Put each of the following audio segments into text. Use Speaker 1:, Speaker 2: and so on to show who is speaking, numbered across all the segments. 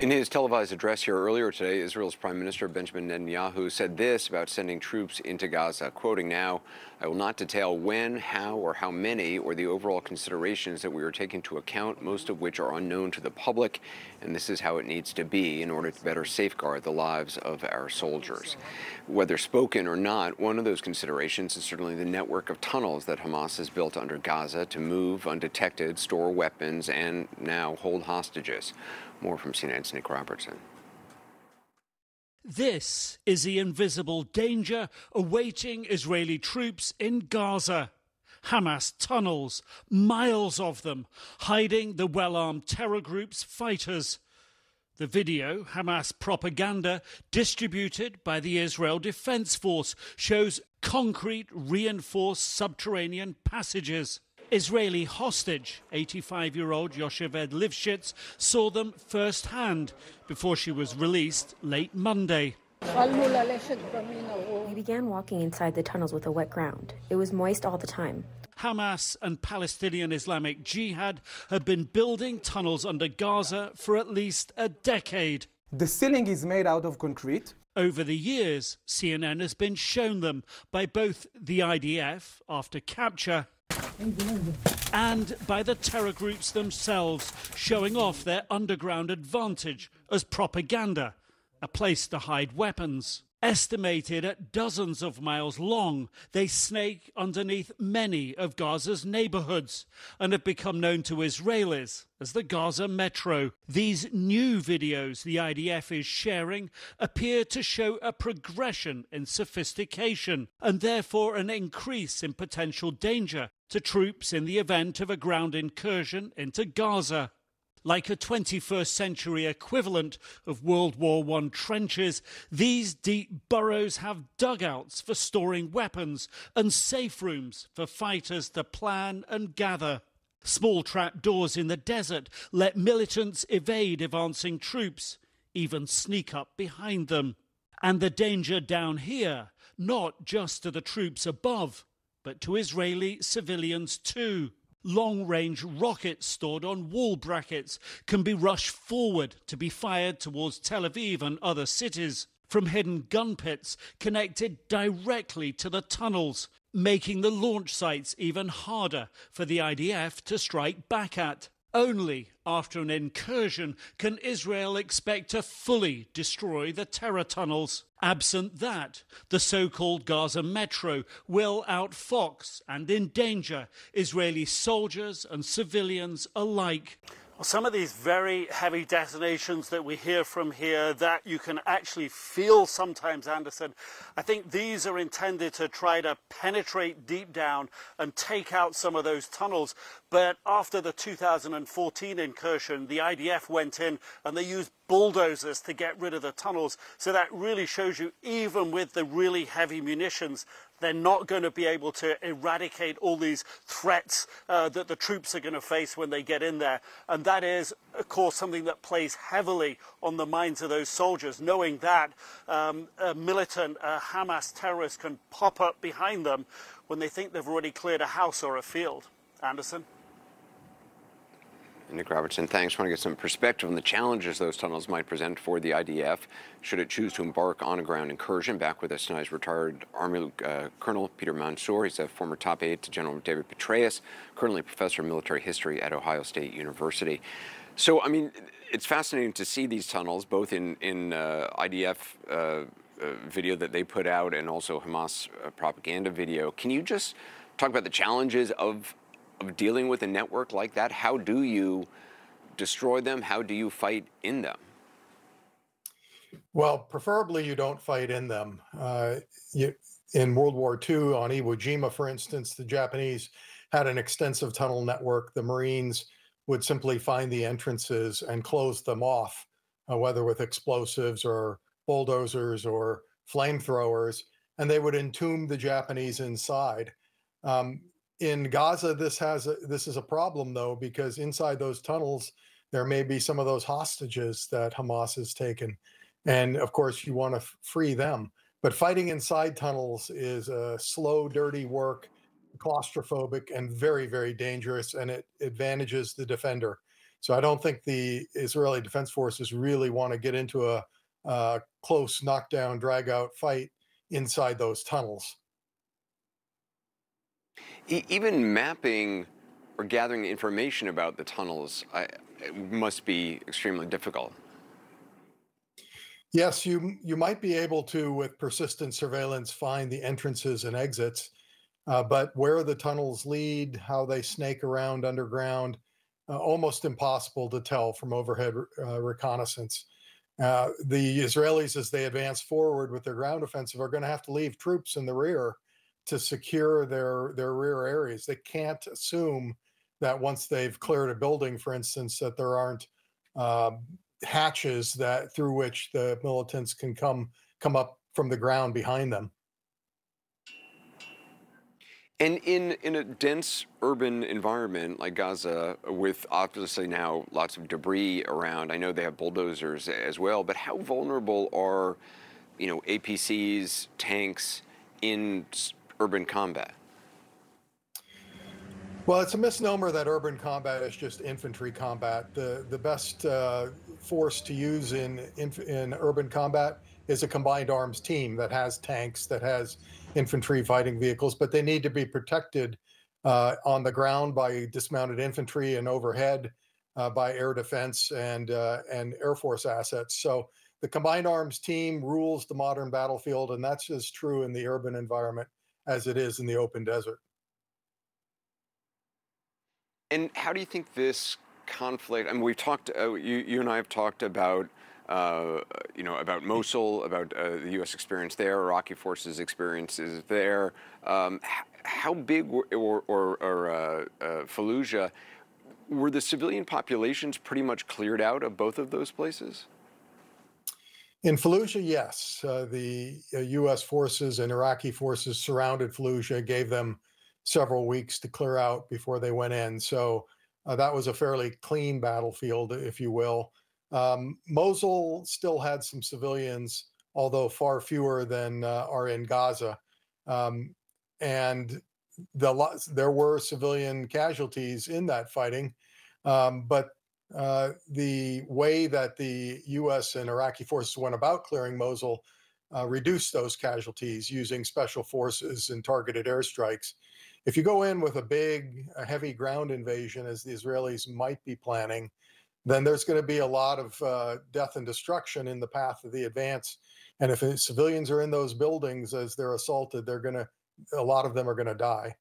Speaker 1: In his televised address here earlier today, Israel's Prime Minister Benjamin Netanyahu said this about sending troops into Gaza, quoting now, I will not detail when, how, or how many, or the overall considerations that we are taking into account, most of which are unknown to the public, and this is how it needs to be in order to better safeguard the lives of our soldiers. Whether spoken or not, one of those considerations is certainly the network of tunnels that Hamas has built under Gaza to move undetected, store weapons, and now hold hostages. More from CNN's Nic Robertson.
Speaker 2: This is the invisible danger awaiting Israeli troops in Gaza. Hamas tunnels, miles of them, hiding the well armed terror group's fighters. The video, Hamas propaganda, distributed by the Israel Defense Force, shows concrete reinforced subterranean passages. Israeli hostage, 85 year old Yocheved Livshitz, saw them firsthand before she was released late Monday.
Speaker 3: We began walking inside the tunnels with a wet ground. It was moist all the time.
Speaker 2: Hamas and Palestinian Islamic Jihad have been building tunnels under Gaza for at least a decade.
Speaker 4: The ceiling is made out of concrete.
Speaker 2: Over the years, CNN has been shown them by both the IDF after capture and by the terror groups themselves, showing off their underground advantage as propaganda, a place to hide weapons. Estimated at dozens of miles long, they snake underneath many of Gaza's neighborhoods and have become known to Israelis as the Gaza Metro. These new videos the IDF is sharing appear to show a progression in sophistication and therefore an increase in potential danger to troops in the event of a ground incursion into Gaza. Like a 21st century equivalent of World War I trenches, these deep burrows have dugouts for storing weapons and safe rooms for fighters to plan and gather. Small trap doors in the desert let militants evade advancing troops, even sneak up behind them. And the danger down here, not just to the troops above, but to Israeli civilians too. Long range rockets stored on wall brackets can be rushed forward to be fired towards Tel Aviv and other cities from hidden gun pits connected directly to the tunnels, making the launch sites even harder for the IDF to strike back at. Only after an incursion can Israel expect to fully destroy the terror tunnels. Absent that, the so called Gaza Metro will outfox and endanger Israeli soldiers and civilians alike.
Speaker 5: Well, some of these very heavy detonations that we hear from here that you can actually feel sometimes, Anderson, I think these are intended to try to penetrate deep down and take out some of those tunnels. But after the 2014 incursion, the IDF went in and they used bulldozers to get rid of the tunnels. So that really shows you, even with the really heavy munitions, they're not going to be able to eradicate all these threats uh, that the troops are going to face when they get in there. And that is, of course, something that plays heavily on the minds of those soldiers, knowing that um, a militant uh, Hamas terrorist can pop up behind them when they think they've already cleared a house or a field. Anderson?
Speaker 1: Nic Robertson, thanks. Want to get some perspective on the challenges those tunnels might present for the IDF should it choose to embark on a ground incursion. Back with us tonight is retired Army uh, Colonel Peter Mansoor. He's a former top aide to General David Petraeus, currently professor of military history at Ohio State University. So, I mean, it's fascinating to see these tunnels, both in, in uh, IDF uh, uh, video that they put out and also Hamas uh, propaganda video. Can you just talk about the challenges of of dealing with a network like that? How do you destroy them? How do you fight in them?
Speaker 6: Well, preferably you don't fight in them. Uh, you, in World War II, on Iwo Jima, for instance, the Japanese had an extensive tunnel network. The Marines would simply find the entrances and close them off, uh, whether with explosives or bulldozers or flamethrowers, and they would entomb the Japanese inside. Um, in Gaza, this has a, this is a problem though because inside those tunnels there may be some of those hostages that Hamas has taken, and of course you want to f- free them. But fighting inside tunnels is a slow, dirty work, claustrophobic, and very, very dangerous, and it advantages the defender. So I don't think the Israeli Defense Forces really want to get into a, a close knockdown, drag out fight inside those tunnels.
Speaker 1: E- even mapping or gathering information about the tunnels I, must be extremely difficult.
Speaker 6: Yes, you you might be able to, with persistent surveillance, find the entrances and exits, uh, but where the tunnels lead, how they snake around underground, uh, almost impossible to tell from overhead uh, reconnaissance. Uh, the Israelis, as they advance forward with their ground offensive, are going to have to leave troops in the rear to secure their their rear areas. They can't assume that once they've cleared a building, for instance, that there aren't um, hatches that through which the militants can come come up from the ground behind them.
Speaker 1: And in, in a dense urban environment like Gaza, with obviously now lots of debris around, I know they have bulldozers as well, but how vulnerable are, you know, APCs, tanks in urban combat?
Speaker 6: Well, it's a misnomer that urban combat is just infantry combat. The the best uh, force to use in, in in urban combat is a combined arms team that has tanks, that has infantry fighting vehicles, but they need to be protected uh, on the ground by dismounted infantry and overhead uh, by air defense and uh, and air force assets. So the combined arms team rules the modern battlefield, and that's as true in the urban environment as it is in the open desert.
Speaker 1: And how do you think this conflict? I mean, we've talked. Uh, you, you and I have talked about. Uh, you know about Mosul, about uh, the U.S. experience there, Iraqi forces' experiences there. Um, how big were, or, or, or uh, uh, Fallujah were the civilian populations pretty much cleared out of both of those places?
Speaker 6: In Fallujah, yes. Uh, the U.S. forces and Iraqi forces surrounded Fallujah, gave them several weeks to clear out before they went in. So uh, that was a fairly clean battlefield, if you will. Um, Mosul still had some civilians, although far fewer than uh, are in Gaza. Um, and the, there were civilian casualties in that fighting. Um, but uh, the way that the U.S. and Iraqi forces went about clearing Mosul uh, reduced those casualties using special forces and targeted airstrikes. If you go in with a big, a heavy ground invasion, as the Israelis might be planning, then there's going to be a lot of uh, death and destruction in the path of the advance. And if civilians are in those buildings as they're assaulted, they're going to, a lot of them are going to die.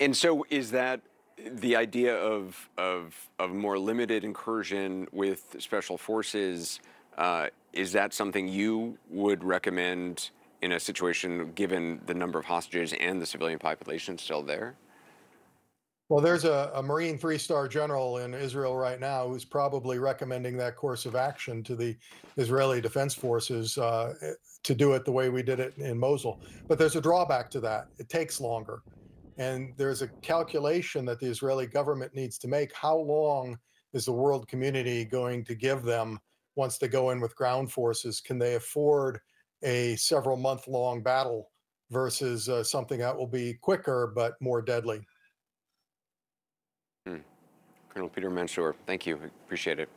Speaker 1: And so, is that the idea of of of more limited incursion with special forces? Uh, is that something you would recommend in a situation given the number of hostages and the civilian population still there?
Speaker 6: Well, there's a, a Marine three star general in Israel right now who's probably recommending that course of action to the Israeli Defense Forces uh, to do it the way we did it in Mosul. But there's a drawback to that it takes longer. And there's a calculation that the Israeli government needs to make. How long is the world community going to give them once they go in with ground forces? Can they afford a several month long battle versus uh, something that will be quicker but more deadly?
Speaker 1: Hmm. Colonel Peter Mansoor, thank you. Appreciate it.